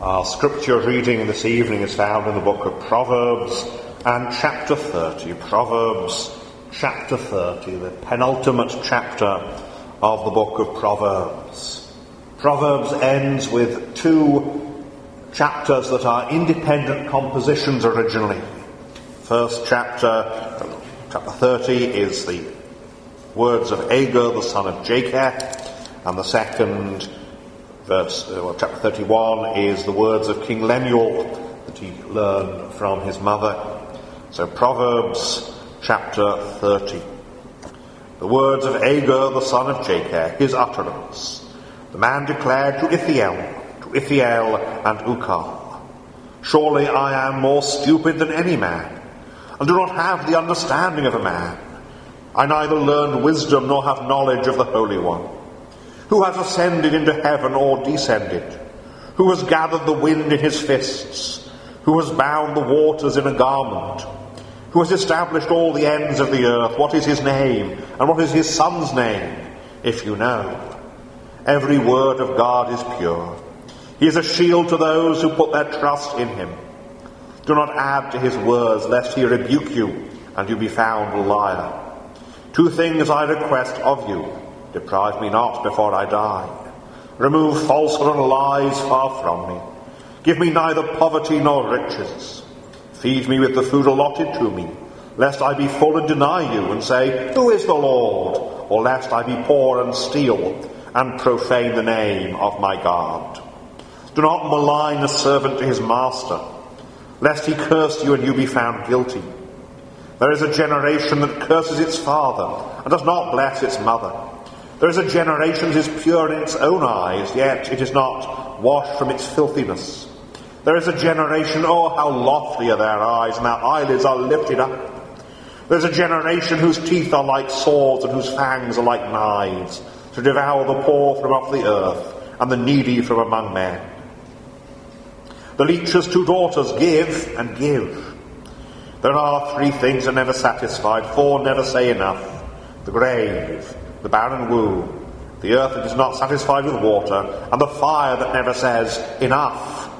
Our scripture reading this evening is found in the book of Proverbs and chapter 30. Proverbs chapter 30, the penultimate chapter of the book of Proverbs. Proverbs ends with two chapters that are independent compositions originally. First chapter, chapter 30, is the words of Agur, the son of Jakeh, and the second verse, uh, well, chapter 31 is the words of King Lemuel that he learned from his mother. So Proverbs chapter 30. The words of Agur, the son of Jakeh, his utterance. The man declared to Ithiel, to Ithiel and Ucal, Surely I am more stupid than any man, and do not have the understanding of a man. I neither learned wisdom nor have knowledge of the Holy One. Who has ascended into heaven or descended? Who has gathered the wind in his fists? Who has bound the waters in a garment? Who has established all the ends of the earth? What is his name? And what is his son's name? If you know. Every word of God is pure. He is a shield to those who put their trust in him. Do not add to his words, lest he rebuke you and you be found a liar. Two things I request of you Deprive me not before I die. Remove falsehood and lies far from me. Give me neither poverty nor riches. Feed me with the food allotted to me, lest I be full and deny you and say, Who is the Lord? Or lest I be poor and steal and profane the name of my God. Do not malign a servant to his master, lest he curse you and you be found guilty. There is a generation that curses its father and does not bless its mother. There is a generation that is pure in its own eyes, yet it is not washed from its filthiness. There is a generation, oh, how lofty are their eyes, and their eyelids are lifted up. There's a generation whose teeth are like swords and whose fangs are like knives, to devour the poor from off the earth and the needy from among men. The leech's two daughters give and give. There are three things that never satisfied, four never say enough. The grave, the barren womb, the earth that is not satisfied with water, and the fire that never says, Enough.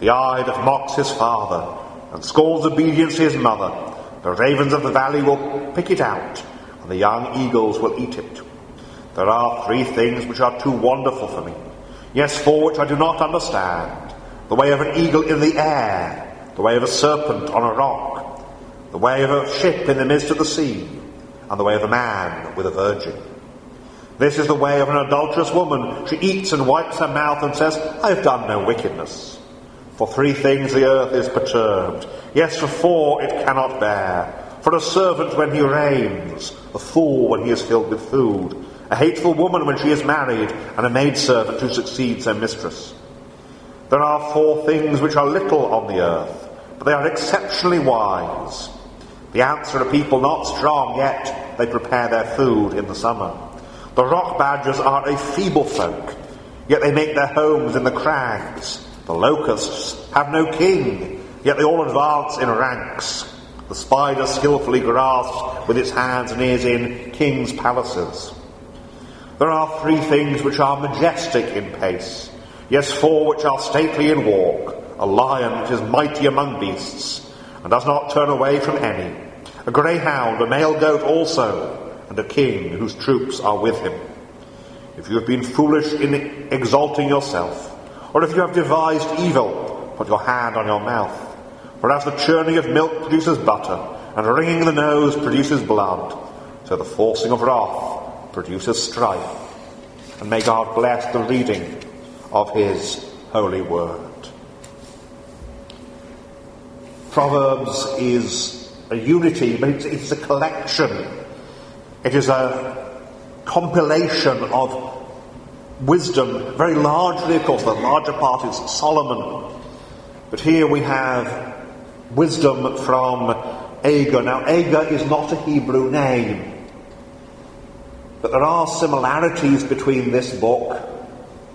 The eye that mocks his father and scorns obedience to his mother. The ravens of the valley will pick it out, and the young eagles will eat it. There are three things which are too wonderful for me. Yes, four which I do not understand. The way of an eagle in the air, the way of a serpent on a rock, the way of a ship in the midst of the sea, and the way of a man with a virgin. This is the way of an adulterous woman. She eats and wipes her mouth and says, I have done no wickedness. For three things the earth is perturbed. Yes, for four it cannot bear. For a servant when he reigns, a fool when he is filled with food, a hateful woman when she is married, and a maidservant who succeeds her mistress. There are four things which are little on the earth, but they are exceptionally wise. The ants are a people not strong, yet they prepare their food in the summer. The rock badgers are a feeble folk, yet they make their homes in the crags. The locusts have no king, yet they all advance in ranks. The spider skilfully grasps with its hands and ears in kings' palaces. There are three things which are majestic in pace, yes, four which are stately in walk. A lion which is mighty among beasts, and does not turn away from any. A greyhound, a male goat also, and a king whose troops are with him. If you have been foolish in exalting yourself, or if you have devised evil, put your hand on your mouth. For as the churning of milk produces butter, and wringing the nose produces blood, so the forcing of wrath produces strife. And may God bless the reading of his holy word. Proverbs is a unity, but it's, it's a collection. It is a compilation of wisdom, very largely, of course, the larger part is Solomon. But here we have wisdom from Agur. Now, Agur is not a Hebrew name, but there are similarities between this book,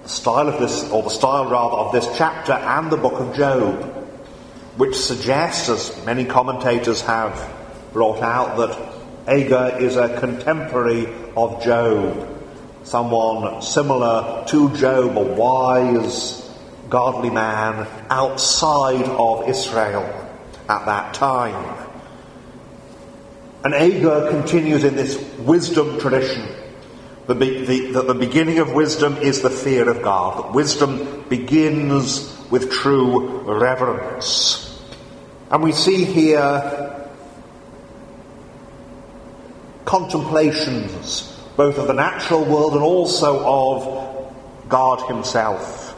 the style of this, or the style rather, of this chapter and the book of Job, which suggests, as many commentators have brought out, that Agur is a contemporary of Job someone similar to Job, a wise godly man outside of Israel at that time. And Agur continues in this wisdom tradition. The, the, the, the beginning of wisdom is the fear of God. That wisdom begins with true reverence. And we see here contemplations, both of the natural world and also of God Himself.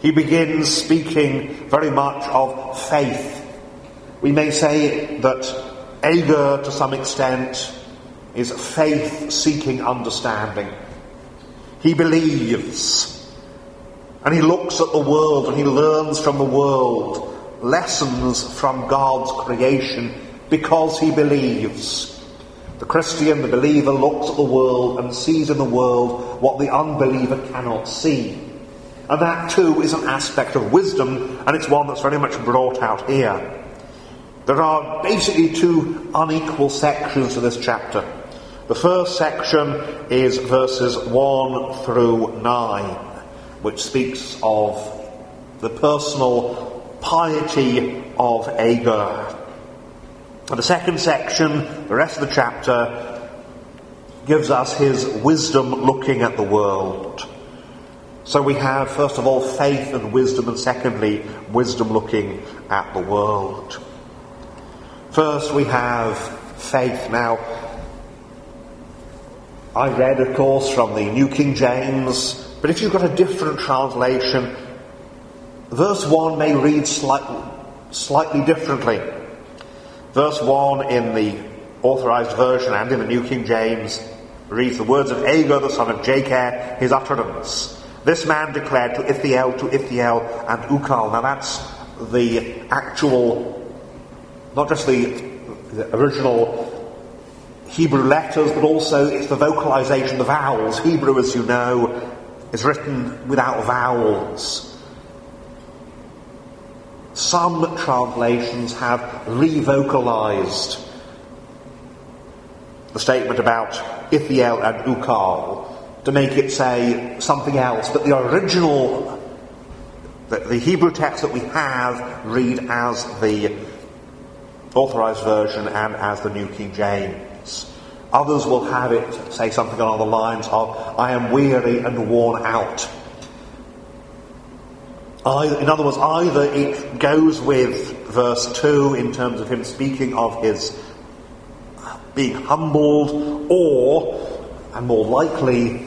He begins speaking very much of faith. We may say that Agur, to some extent, is faith seeking understanding. He believes, and he looks at the world and he learns from the world lessons from God's creation because he believes. The Christian, the believer, looks at the world and sees in the world what the unbeliever cannot see. And that too is an aspect of wisdom, and it's one that's very much brought out here. There are basically two unequal sections to this chapter. The first section is verses 1 through 9, which speaks of the personal piety of Agur. And the second section, the rest of the chapter, gives us his wisdom looking at the world. So we have, first of all, faith and wisdom, and secondly, wisdom looking at the world. First, we have faith. Now, I read, of course, from the New King James, but if you've got a different translation, verse 1 may read slightly, slightly differently. Verse 1 in the authorized version and in the New King James reads the words of Agur, the son of Jakeh, his utterance. This man declared to Ithiel, to Ithiel, and Ucal. Now that's the actual, not just the, the original Hebrew letters, but also it's the vocalization, the vowels. Hebrew, as you know, is written without vowels. Some translations have revocalized the statement about Ithiel and Ucal to make it say something else, but the original, the, the Hebrew text that we have, read as the authorized version and as the New King James. Others will have it say something along the lines of, I am weary and worn out. In other words, either it goes with verse 2 in terms of him speaking of his being humbled, or, and more likely,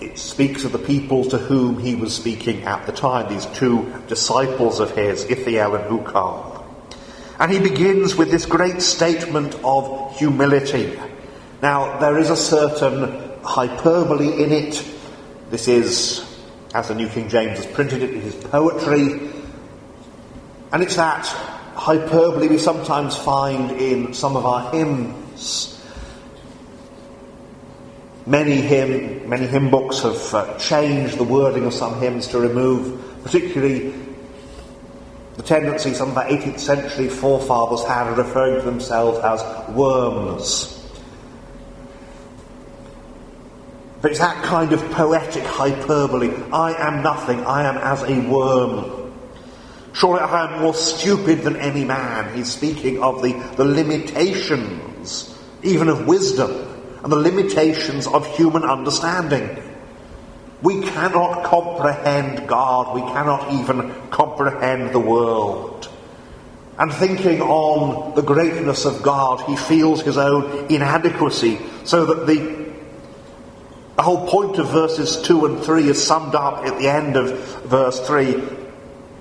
it speaks of the people to whom he was speaking at the time, these two disciples of his, Ithiel and Ucal. And he begins with this great statement of humility. Now, there is a certain hyperbole in it. This is as the New King James has printed it, it is poetry. And it's that hyperbole we sometimes find in some of our hymns. Many hymn, many hymn books have uh, changed the wording of some hymns to remove, particularly the tendency some of our 18th century forefathers had of referring to themselves as worms. But it's that kind of poetic hyperbole. I am nothing, I am as a worm. Surely I am more stupid than any man. He's speaking of the, the limitations, even of wisdom, and the limitations of human understanding. We cannot comprehend God, we cannot even comprehend the world. And thinking on the greatness of God, he feels his own inadequacy, so that the the whole point of verses 2 and 3 is summed up at the end of verse 3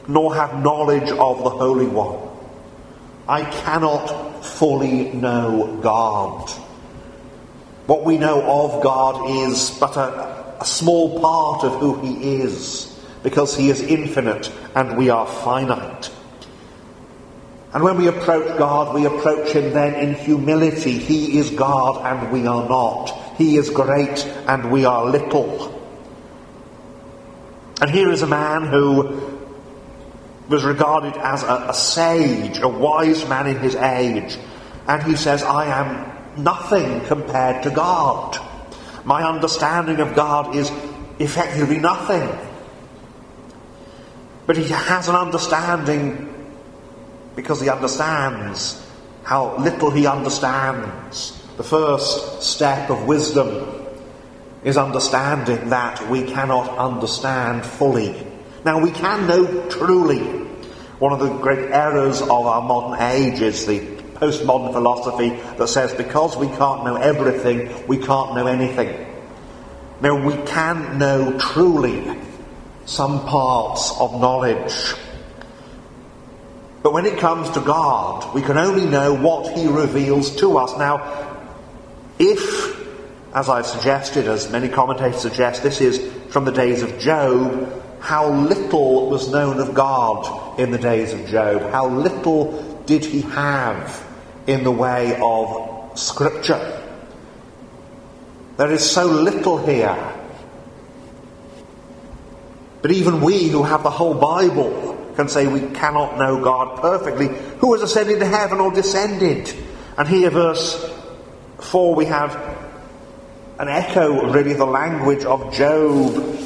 nor have knowledge of the Holy One. I cannot fully know God. What we know of God is but a, a small part of who He is, because He is infinite and we are finite. And when we approach God, we approach Him then in humility. He is God and we are not. He is great and we are little. And here is a man who was regarded as a, a, sage, a wise man in his age. And he says, I am nothing compared to God. My understanding of God is effectively nothing. But he has an understanding because he understands how little he understands. The first step of wisdom is understanding that we cannot understand fully. Now we can know truly. One of the great errors of our modern age is the postmodern philosophy that says because we can't know everything, we can't know anything. Now we can know truly some parts of knowledge. But when it comes to God, we can only know what He reveals to us. Now, if as I've suggested, as many commentators suggest, this is from the days of Job, how little was known of God in the days of Job. How little did he have in the way of Scripture. There is so little here. But even we who have the whole Bible can say we cannot know God perfectly. Who has ascended to heaven or descended? And here, verse 4, we have an echo, really, the language of Job,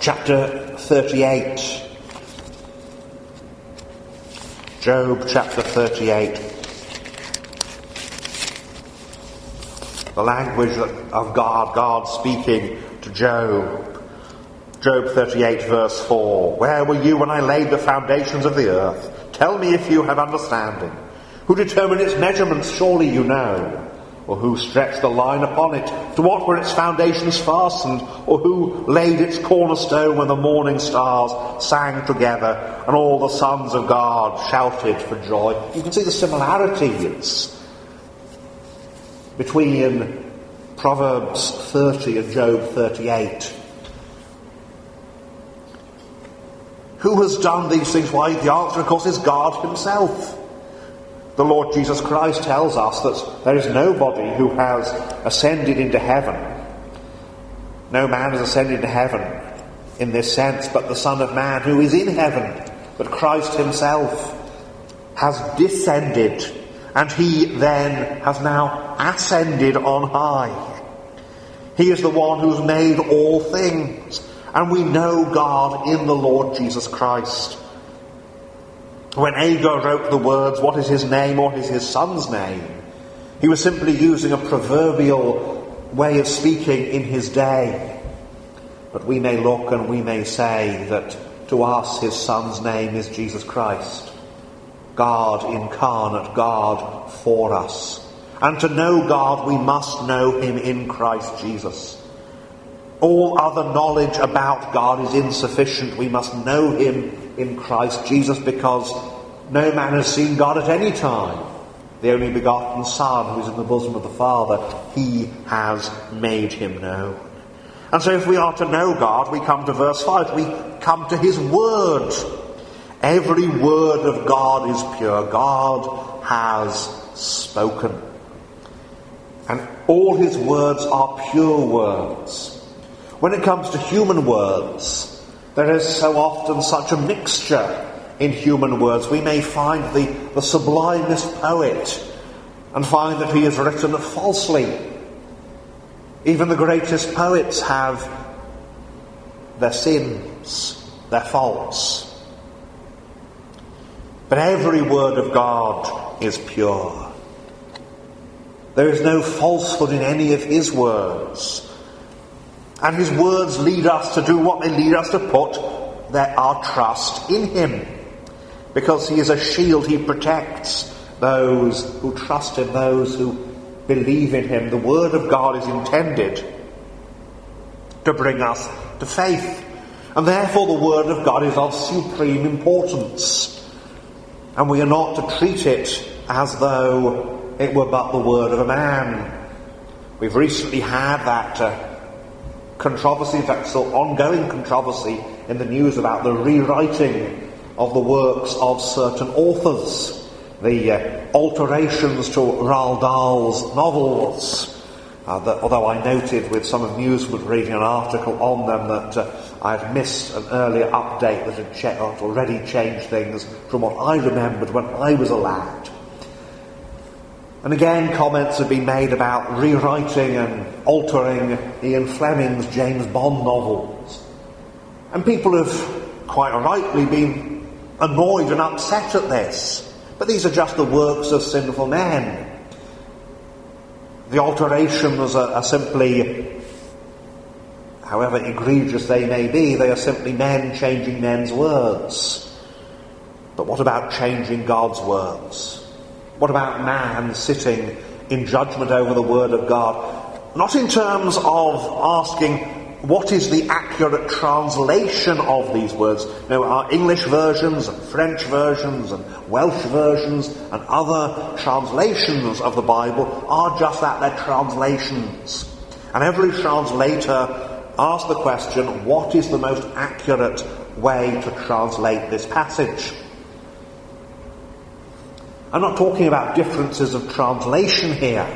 chapter 38. Job chapter 38. The language of God, God speaking to Job. Job 38 verse 4. Where were you when I laid the foundations of the earth? Tell me if you have understanding. Who determined its measurements? Surely you know or who stretched the line upon it? To what were its foundations fastened? Or who laid its cornerstone when the morning stars sang together and all the sons of God shouted for joy? You can see the similarities between Proverbs 30 and Job 38. Who has done these things? Why, the answer, of course, is God Himself. The Lord Jesus Christ tells us that there is nobody who has ascended into heaven. No man has ascended into heaven in this sense, but the Son of Man who is in heaven. But Christ himself has descended, and he then has now ascended on high. He is the one who's made all things, and we know God in the Lord Jesus Christ. When Agur wrote the words, What is his name? What is his son's name? He was simply using a proverbial way of speaking in his day. But we may look and we may say that to us his son's name is Jesus Christ. God incarnate, God for us. And to know God, we must know him in Christ Jesus. All other knowledge about God is insufficient. We must know him in Christ Jesus because no man has seen God at any time. The only begotten Son who is in the bosom of the Father, he has made him known. And so if we are to know God, we come to verse 5. We come to his word. Every word of God is pure. God has spoken. And all his words are pure words. When it comes to human words, there is so often such a mixture in human words. We may find the, the sublimest poet and find that he has written falsely. Even the greatest poets have their sins, their faults. But every word of God is pure. There is no falsehood in any of his words. And his words lead us to do what they lead us to put our trust in him. Because he is a shield, he protects those who trust him, those who believe in him. The word of God is intended to bring us to faith. And therefore the word of God is of supreme importance. And we are not to treat it as though it were but the word of a man. We've recently had that uh, controversy, in fact, still ongoing controversy in the news about the rewriting of the works of certain authors, the uh, alterations to Roald Dahl's novels. Uh, that, although I noted with some amusement reading an article on them that uh, I had missed an earlier update that had, che- already changed things from what I remembered when I was a lad. And again, comments have been made about rewriting and altering Ian Fleming's James Bond novels. And people have quite rightly been annoyed and upset at this. But these are just the works of sinful men. The alterations are, are simply, however egregious they may be, they are simply men changing men's words. But what about changing God's words? What about man sitting in judgment over the Word of God? Not in terms of asking what is the accurate translation of these words. No, our English versions and French versions and Welsh versions and other translations of the Bible are just that, they're translations. And every translator asks the question, what is the most accurate way to translate this passage? I'm not talking about differences of translation here.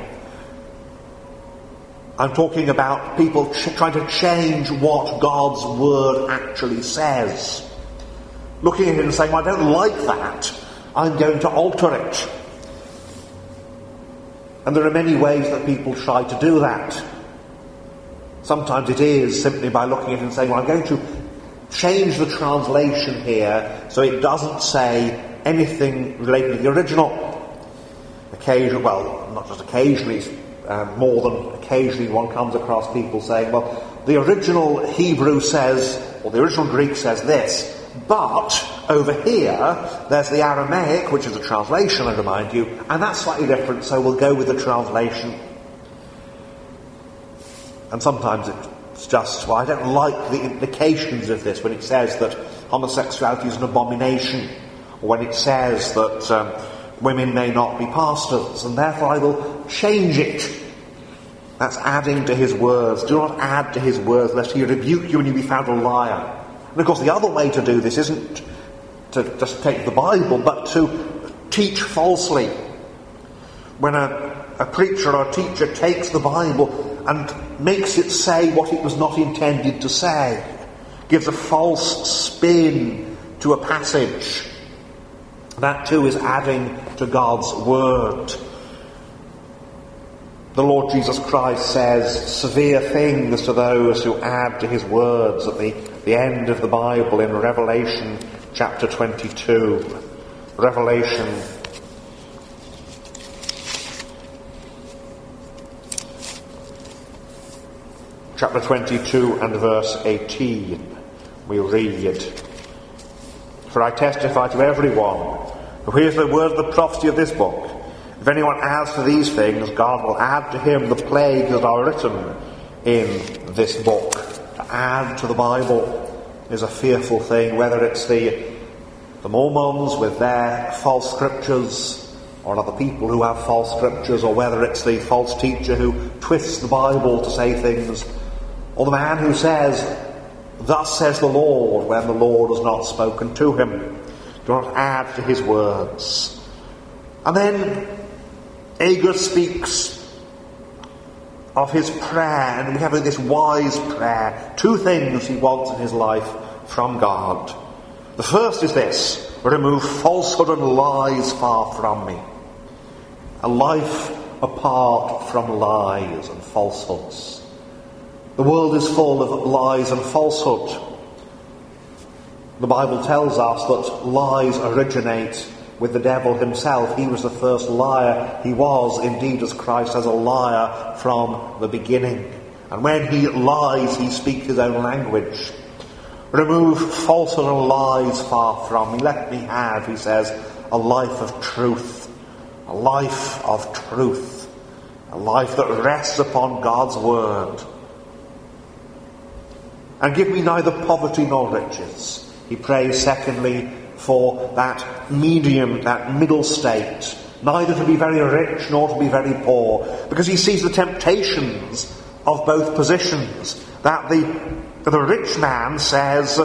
I'm talking about people ch- trying to change what God's word actually says. Looking at it and saying, well, I don't like that. I'm going to alter it. And there are many ways that people try to do that. Sometimes it is simply by looking at it and saying, well, I'm going to change the translation here so it doesn't say anything related to the original. Occasionally, well, not just occasionally, um, more than occasionally one comes across people saying, well, the original Hebrew says, or the original Greek says this, but over here, there's the Aramaic, which is a translation, I remind you, and that's slightly different, so we'll go with the translation. And sometimes it's just, well, I don't like the implications of this when it says that homosexuality is an abomination when it says that um, women may not be pastors, and therefore I will change it. That's adding to his words. Do not add to his words, lest he rebuke you and you be found a liar. And of course, the other way to do this isn't to just take the Bible, but to teach falsely. When a, a preacher or a teacher takes the Bible and makes it say what it was not intended to say, gives a false spin to a passage, that too is adding to God's word. The Lord Jesus Christ says severe things to those who add to his words at the, the end of the Bible in Revelation chapter 22. Revelation chapter 22 and verse 18. We read, For I testify to everyone who hears the word of the prophecy of this book. If anyone adds to these things, God will add to him the plagues that are written in this book. To add to the Bible is a fearful thing, whether it's the, the Mormons with their false scriptures, or other people who have false scriptures, or whether it's the false teacher who twists the Bible to say things, or the man who says, Thus says the Lord, when the Lord has not spoken to him. Do not add to his words. And then Agur speaks of his prayer, and we have this wise prayer. Two things he wants in his life from God. The first is this remove falsehood and lies far from me. A life apart from lies and falsehoods. The world is full of lies and falsehood. The Bible tells us that lies originate with the devil himself. He was the first liar. He was indeed as Christ as a liar from the beginning. And when he lies, he speaks his own language. Remove falsehood and lies far from me. Let me have, he says, a life of truth. A life of truth. A life that rests upon God's word. And give me neither poverty nor riches he prays, secondly, for that medium, that middle state, neither to be very rich nor to be very poor, because he sees the temptations of both positions. That the, the rich man says,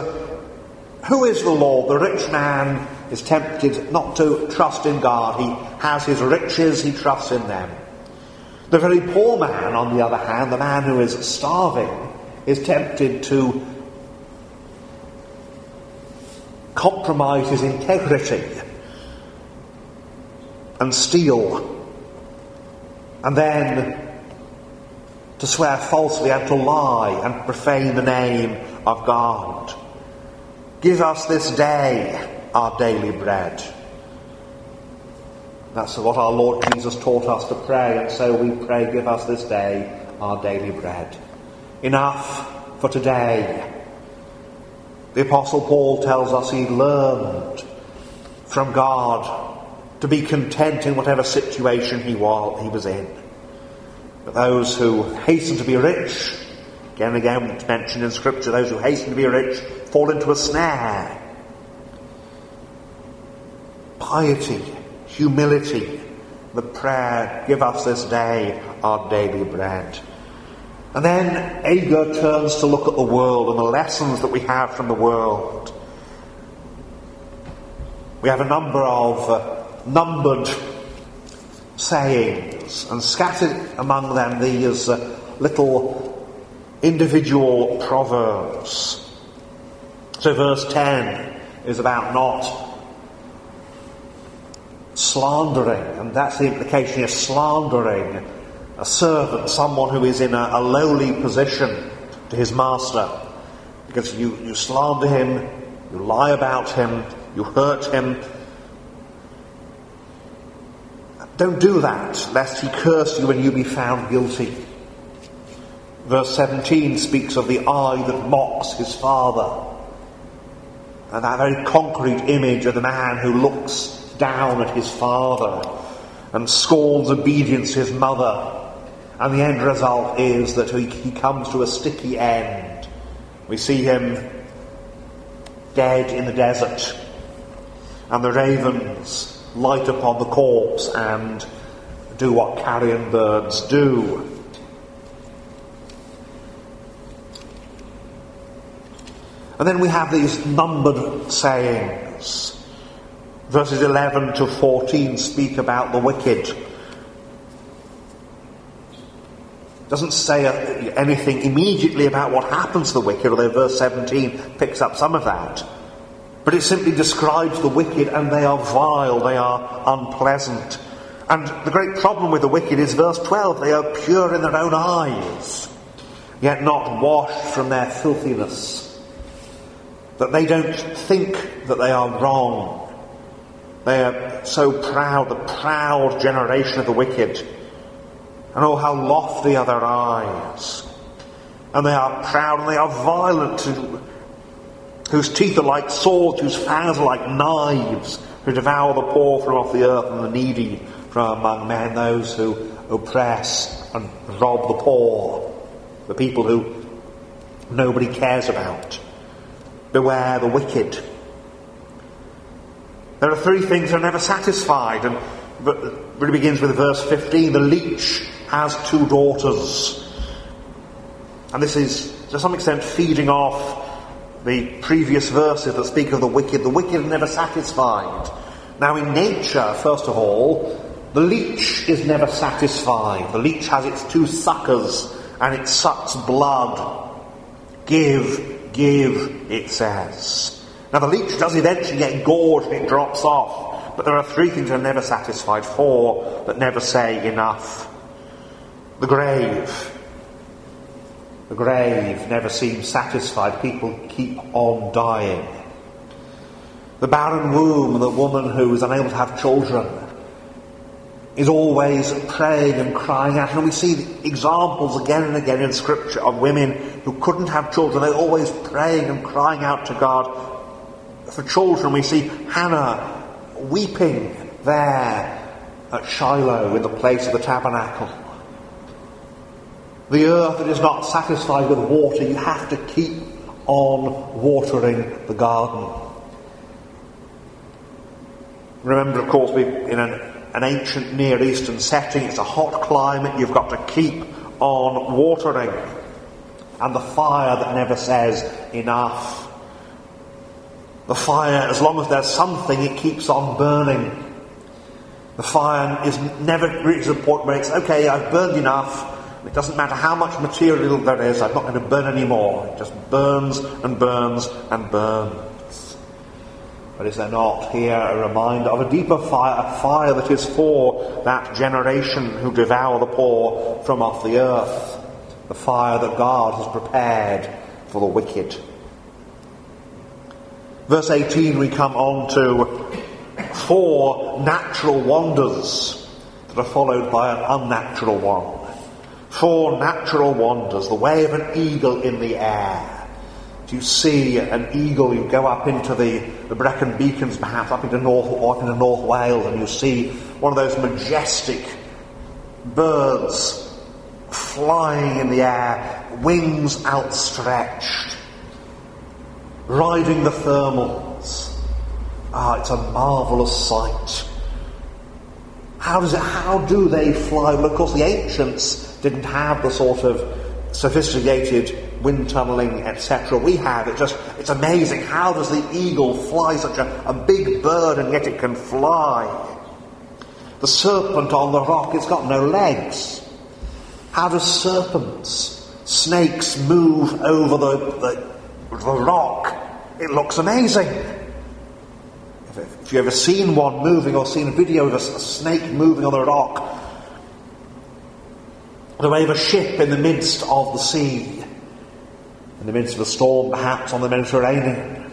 Who is the Lord? The rich man is tempted not to trust in God. He has his riches, he trusts in them. The very poor man, on the other hand, the man who is starving, is tempted to compromise his integrity and steal, and then to swear falsely and to lie and profane the name of God. Give us this day our daily bread. That's what our Lord Jesus taught us to pray, and so we pray, give us this day our daily bread. Enough for today. The Apostle Paul tells us he learned from God to be content in whatever situation he was in. But those who hasten to be rich, again and again it's mentioned in Scripture, those who hasten to be rich fall into a snare. Piety, humility, the prayer, give us this day our daily bread. And then Agur turns to look at the world and the lessons that we have from the world. We have a number of uh, numbered sayings, and scattered among them these uh, little individual proverbs. So, verse 10 is about not slandering, and that's the implication here slandering a servant, someone who is in a, a lowly position to his master. Because you, you slander him, you lie about him, you hurt him. Don't do that, lest he curse you and you be found guilty. Verse 17 speaks of the eye that mocks his father. And that very concrete image of the man who looks down at his father and scorns obedience to his mother and the end result is that he, he comes to a sticky end. We see him dead in the desert, and the ravens light upon the corpse and do what carrion birds do. And then we have these numbered sayings. Verses 11 to 14 speak about the wicked doesn't say anything immediately about what happens to the wicked, although verse 17 picks up some of that. But it simply describes the wicked and they are vile, they are unpleasant. And the great problem with the wicked is verse 12 they are pure in their own eyes, yet not washed from their filthiness. That they don't think that they are wrong. They are so proud, the proud generation of the wicked. And oh, how lofty are their eyes. And they are proud and they are violent, whose teeth are like swords, whose fangs are like knives, who devour the poor from off the earth and the needy from among men, those who oppress and rob the poor, the people who nobody cares about. Beware the wicked. There are three things that are never satisfied, and but it really begins with verse 15. The leech has two daughters. And this is, to some extent, feeding off the previous verses that speak of the wicked. The wicked are never satisfied. Now, in nature, first of all, the leech is never satisfied. The leech has its two suckers and it sucks blood. Give, give, it says. Now, the leech does eventually get gorged and it drops off. But there are three things that are never satisfied, four that never say enough. The grave. The grave never seems satisfied. People keep on dying. The barren womb, the woman who is unable to have children, is always praying and crying out. And we see examples again and again in Scripture of women who couldn't have children. They're always praying and crying out to God for children. We see Hannah weeping there at Shiloh in the place of the tabernacle. The earth that is not satisfied with water, you have to keep on watering the garden. Remember, of course, we're in an, an ancient Near Eastern setting. It's a hot climate. You've got to keep on watering. And the fire that never says enough. The fire, as long as there's something, it keeps on burning. The fire is never reaches a point where it's okay, I've burned enough, it doesn't matter how much material there is, I'm not going to burn anymore. It just burns and burns and burns. But is there not here a reminder of a deeper fire, a fire that is for that generation who devour the poor from off the earth? The fire that God has prepared for the wicked. Verse 18, we come on to four natural wonders that are followed by an unnatural one. Four natural wonders, the way of an eagle in the air. Do you see an eagle, you go up into the, the Brecon Beacons perhaps, up into North, or up into North Wales, and you see one of those majestic birds flying in the air, wings outstretched, riding the thermals. Ah, it's a marvellous sight. How does it, how do they fly? Well, of course, the ancients didn't have the sort of sophisticated wind tunneling, etc. We have. It just, it's amazing. How does the eagle fly such a, a big bird and yet it can fly? The serpent on the rock, it's got no legs. How do serpents, snakes move over the, the, the rock? It looks amazing. If you've ever seen one moving or seen a video of a, a snake moving on a rock, the way of a ship in the midst of the sea, in the midst of a storm perhaps on the Mediterranean,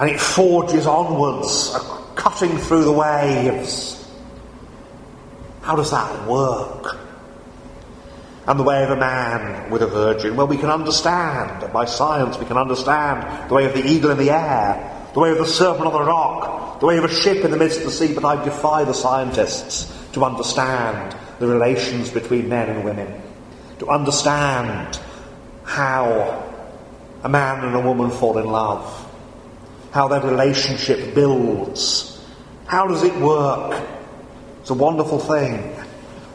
and it forges onwards, cutting through the waves. How does that work? And the way of a man with a virgin? Well, we can understand, by science, we can understand the way of the eagle in the air, the way of the serpent on the rock, the way of a ship in the midst of the sea, but I defy the scientists to understand the relations between men and women, to understand how a man and a woman fall in love, how their relationship builds. How does it work? It's a wonderful thing,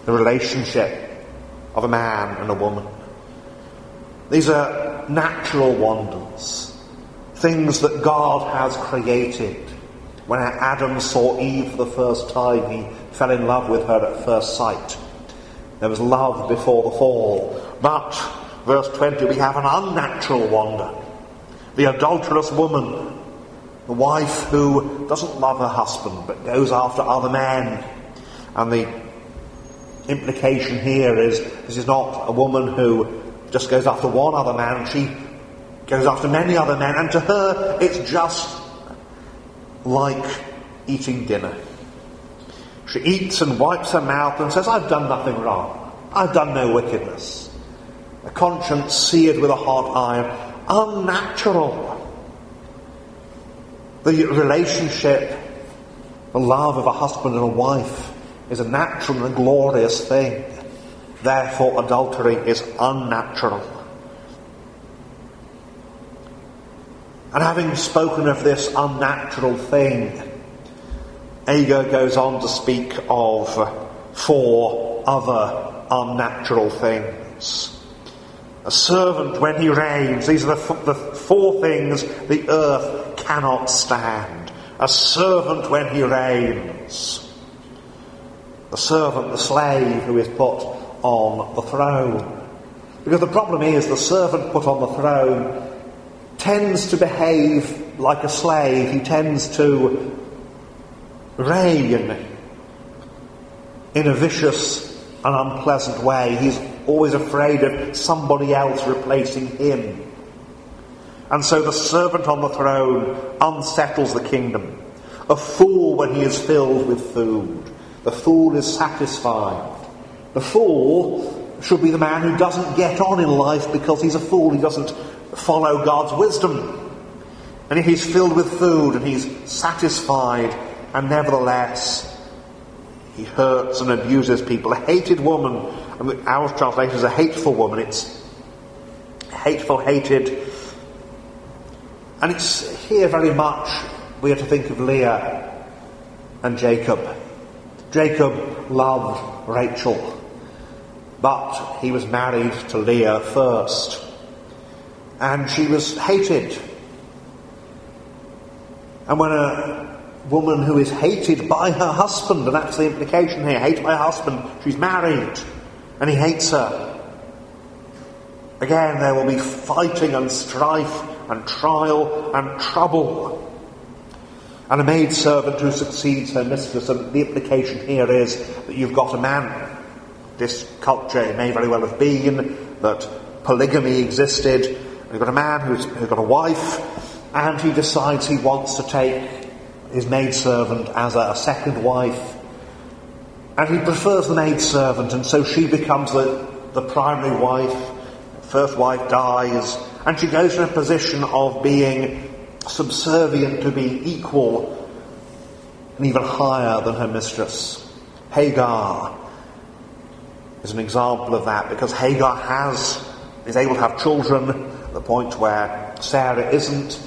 the relationship of a man and a woman. These are natural wonders, things that God has created. When Adam saw Eve for the first time, he fell in love with her at first sight. There was love before the fall. But, verse 20, we have an unnatural wonder. The adulterous woman, the wife who doesn't love her husband but goes after other men. And the implication here is this is not a woman who just goes after one other man, she goes after many other men, and to her it's just like eating dinner. She eats and wipes her mouth and says, I've done nothing wrong. I've done no wickedness. A conscience seared with a hot iron. Unnatural. The relationship, the love of a husband and a wife is a natural and glorious thing. Therefore, adultery is unnatural. And having spoken of this unnatural thing, Agur goes on to speak of four other unnatural things. A servant when he reigns, these are the, the four things the earth cannot stand. A servant when he reigns the servant, the slave who is put on the throne. Because the problem is the servant put on the throne tends to behave like a slave. He tends to reign in a vicious and unpleasant way. He's always afraid of somebody else replacing him. And so the servant on the throne unsettles the kingdom. A fool when he is filled with food. The fool is satisfied. The fool should be the man who doesn't get on in life because he's a fool. He doesn't follow God's wisdom. And he's filled with food and he's satisfied, and nevertheless he hurts and abuses people. A hated woman, and our translation is a hateful woman. It's hateful, hated. And it's here very much we are to think of Leah and Jacob. Jacob loved Rachel, but he was married to Leah first. And she was hated. And when a woman who is hated by her husband, and that's the implication here, hated by her husband, she's married, and he hates her. Again, there will be fighting and strife and trial and trouble and a maid servant who succeeds her mistress. And the implication here is that you've got a man. This culture may very well have been that polygamy existed. You've got a man who's, who's got a wife, and he decides he wants to take his maidservant as a, second wife. And he prefers the maidservant, and so she becomes the, the primary wife. First wife dies, and she goes in a position of being subservient to be equal and even higher than her mistress. Hagar is an example of that because Hagar has is able to have children the point where Sarah isn't.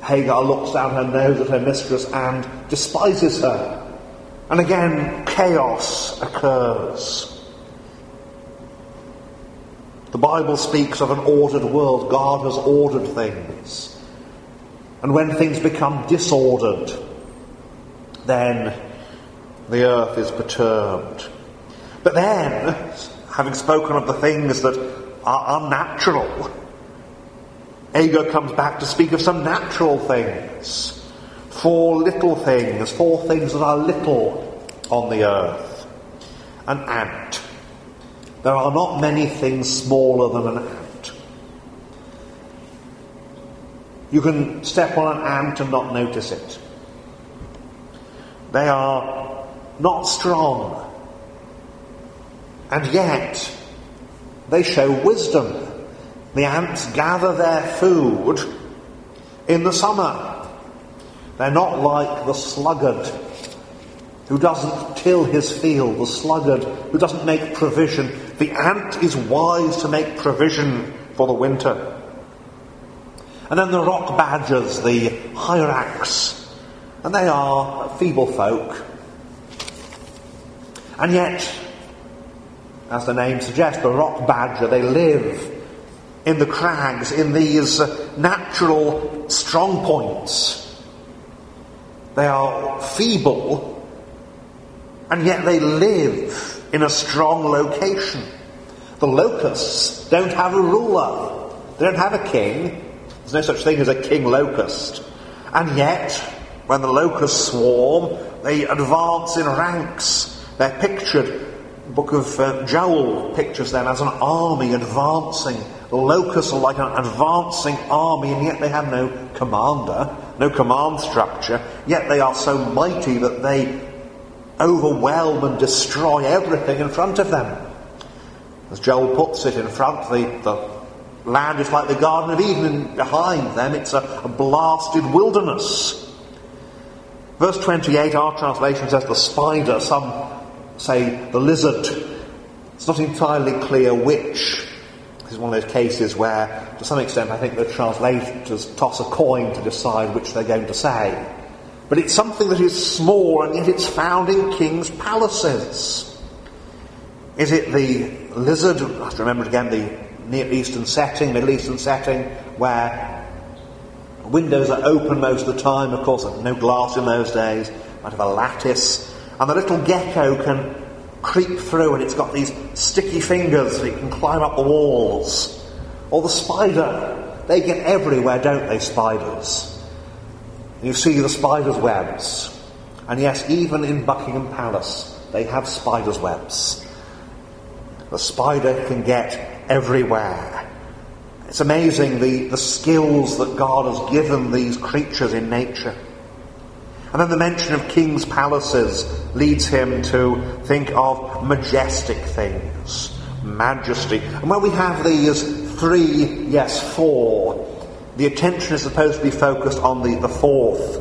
Hagar looks down her nose at her mistress and despises her. And again, chaos occurs. The Bible speaks of an ordered world. God has ordered things. And when things become disordered, then the earth is perturbed. But then, having spoken of the things that are unnatural, Agur comes back to speak of some natural things. Four little things, four things that are little on the earth. An ant. There are not many things smaller than an ant. You can step on an ant and not notice it. They are not strong. And yet, they show wisdom. The ants gather their food in the summer. They're not like the sluggard who doesn't till his field, the sluggard who doesn't make provision. The ant is wise to make provision for the winter. And then the rock badgers, the hyrax, and they are feeble folk. And yet, as the name suggests, the rock badger, they live in the crags, in these uh, natural strong points. They are feeble, and yet they live in a strong location. The locusts don't have a ruler. They don't have a king. There's no such thing as a king locust. And yet, when the locusts swarm, they advance in ranks. They're pictured the book of uh, Joel pictures them as an army advancing. The locusts are like an advancing army, and yet they have no commander, no command structure. Yet they are so mighty that they overwhelm and destroy everything in front of them. As Joel puts it, in front, the, the land is like the Garden of Eden, and behind them it's a, a blasted wilderness. Verse 28, our translation says the spider, some say, the lizard. It's not entirely clear which. This is one of those cases where, to some extent, I think the translators toss a coin to decide which they're going to say. But it's something that is small, and yet it's found in kings' palaces. Is it the lizard? I have to remember again the Near Eastern setting, Middle Eastern setting, where windows are open most of the time. Of course, no glass in those days. Might have a lattice. And the little gecko can creep through and it's got these sticky fingers so it can climb up the walls. Or the spider. They get everywhere, don't they, spiders? You see the spider's webs. And yes, even in Buckingham Palace, they have spider's webs. The spider can get everywhere. It's amazing the, the skills that God has given these creatures in nature. And then the mention of king's palaces leads him to think of majestic things, majesty. And when we have these three, yes, four, the attention is supposed to be focused on the, the fourth.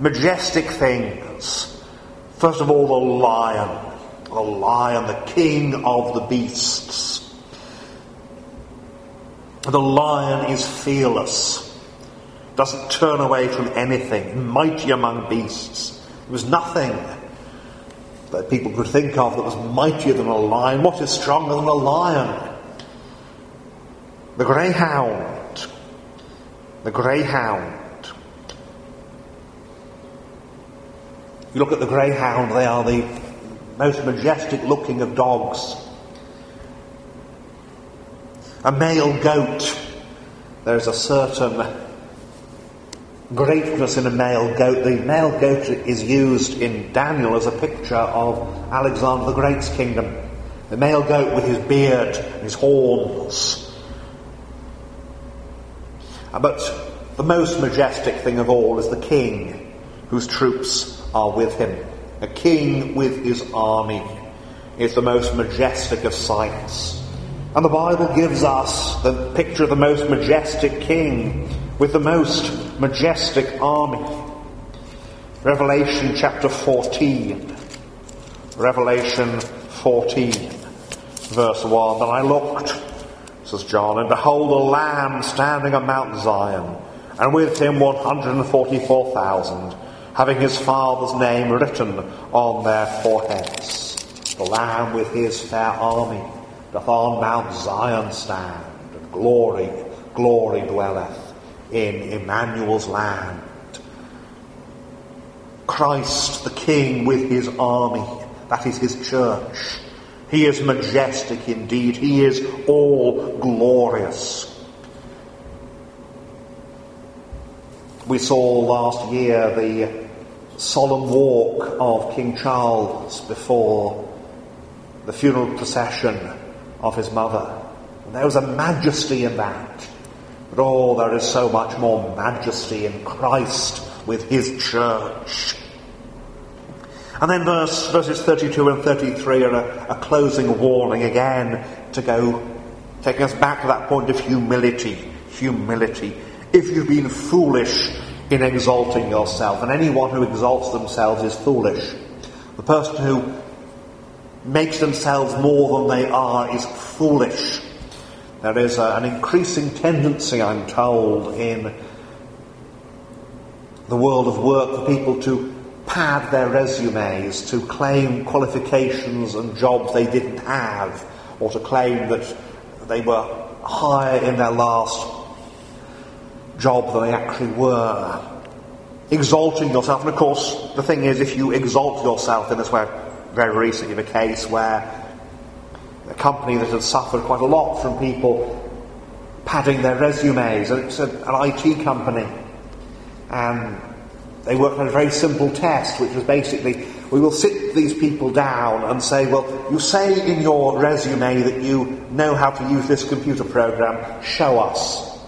Majestic things. First of all, the lion. The lion, the king of the beasts. The lion is fearless doesn't turn away from anything, mighty among beasts. There was nothing that people could think of that was mightier than a lion. What is stronger than a lion? The greyhound. The greyhound. You look at the greyhound, they are the most majestic looking of dogs. A male goat, there's a certain greatness in a male goat. The male goat is used in Daniel as a picture of Alexander the Great's kingdom. The male goat with his beard and his horns. Uh, but the most majestic thing of all is the king whose troops are with him. A king with his army is the most majestic of sights. And the Bible gives us the picture of the most majestic king with the most majestic army. Revelation chapter 14. Revelation 14, verse 1. And I looked, says John, and behold a lamb standing on Mount Zion, and with him 144,000, having his father's name written on their foreheads. The lamb with his fair army doth on Mount Zion stand, and glory, glory dwelleth in Emmanuel's land. Christ the King with his army that is his church. He is majestic indeed. He is all glorious. We saw last year the solemn walk of King Charles before the funeral procession of his mother. And there was a majesty in that. But oh, there is so much more majesty in Christ with his church. And then verse, verses 32 and 33 are a, a closing warning again to go, taking us back to that point of humility. Humility. If you've been foolish in exalting yourself, and anyone who exalts themselves is foolish, the person who makes themselves more than they are is foolish. There is a, an increasing tendency, I'm told, in the world of work for people to pad their resumes to claim qualifications and jobs they didn't have, or to claim that they were higher in their last job than they actually were. Exalting yourself, and of course, the thing is, if you exalt yourself, in this way, very recently the case where a company that had suffered quite a lot from people padding their resumes, and it's an IT company, and they worked on a very simple test, which was basically we will sit these people down and say, well, you say in your resume that you know how to use this computer program, show us.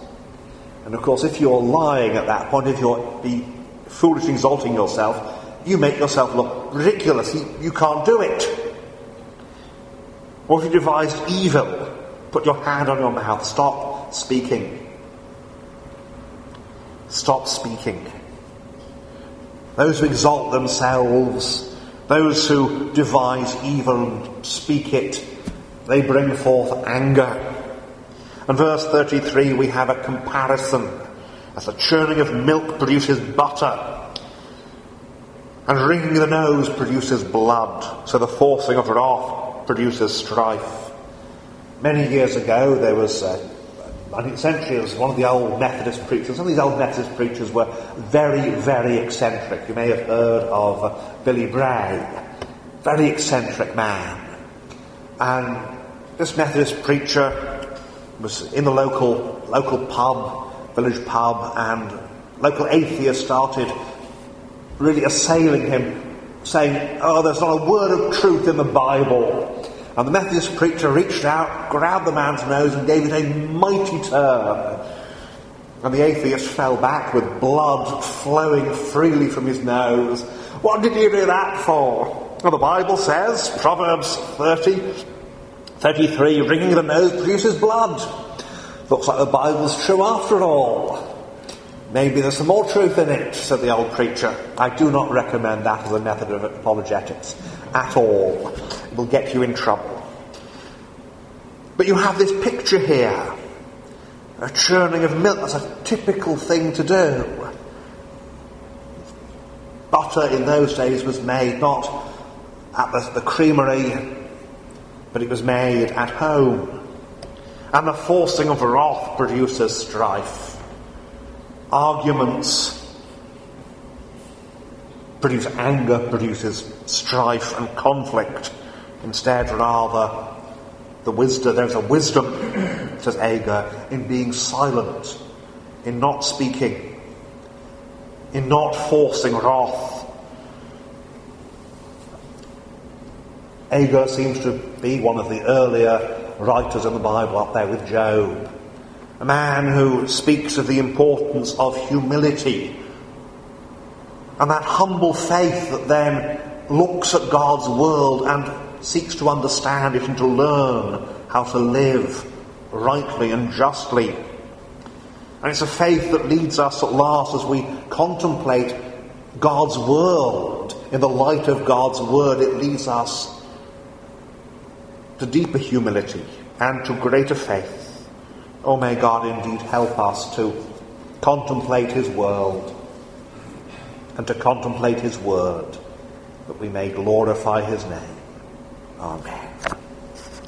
And of course, if you're lying at that point, if you're foolishly exalting yourself, you make yourself look ridiculous. You, you can't do it. Or if you devised evil, put your hand on your mouth, stop speaking. Stop speaking those who exalt themselves, those who devise evil and speak it, they bring forth anger. And verse 33 we have a comparison. As the churning of milk produces butter, and wringing the nose produces blood, so the forcing of wrath produces strife. Many years ago there was a 19th century, as one of the old Methodist preachers. Some of these old Methodist preachers were very, very eccentric. You may have heard of uh, Billy Bray, very eccentric man. And this Methodist preacher was in the local local pub, village pub, and local atheists started really assailing him, saying, "Oh, there's not a word of truth in the Bible." And the Methodist preacher reached out, grabbed the man's nose, and gave it a mighty turn. And the atheist fell back with blood flowing freely from his nose. What did you do that for? Well, the Bible says, Proverbs 30, 33, wringing the nose produces blood. Looks like the Bible's true after all. Maybe there's some more truth in it, said the old preacher. I do not recommend that as a method of apologetics at all. It will get you in trouble. But you have this picture here. A churning of milk, that's a typical thing to do. Butter in those days was made not at the, the creamery, but it was made at home. And the forcing of wrath produces strife. Arguments produce anger, produces strife and conflict. Instead, rather, the wisdom, there's a wisdom, says Agur, in being silent, in not speaking, in not forcing wrath. Agur seems to be one of the earlier writers in the Bible up there with Job. A man who speaks of the importance of humility and that humble faith that then looks at God's world and seeks to understand it and to learn how to live rightly and justly. And it's a faith that leads us at last as we contemplate God's world in the light of God's word, it leads us to deeper humility and to greater faith. Oh, may God indeed help us to contemplate His world and to contemplate His word, that we may glorify His name. Amen.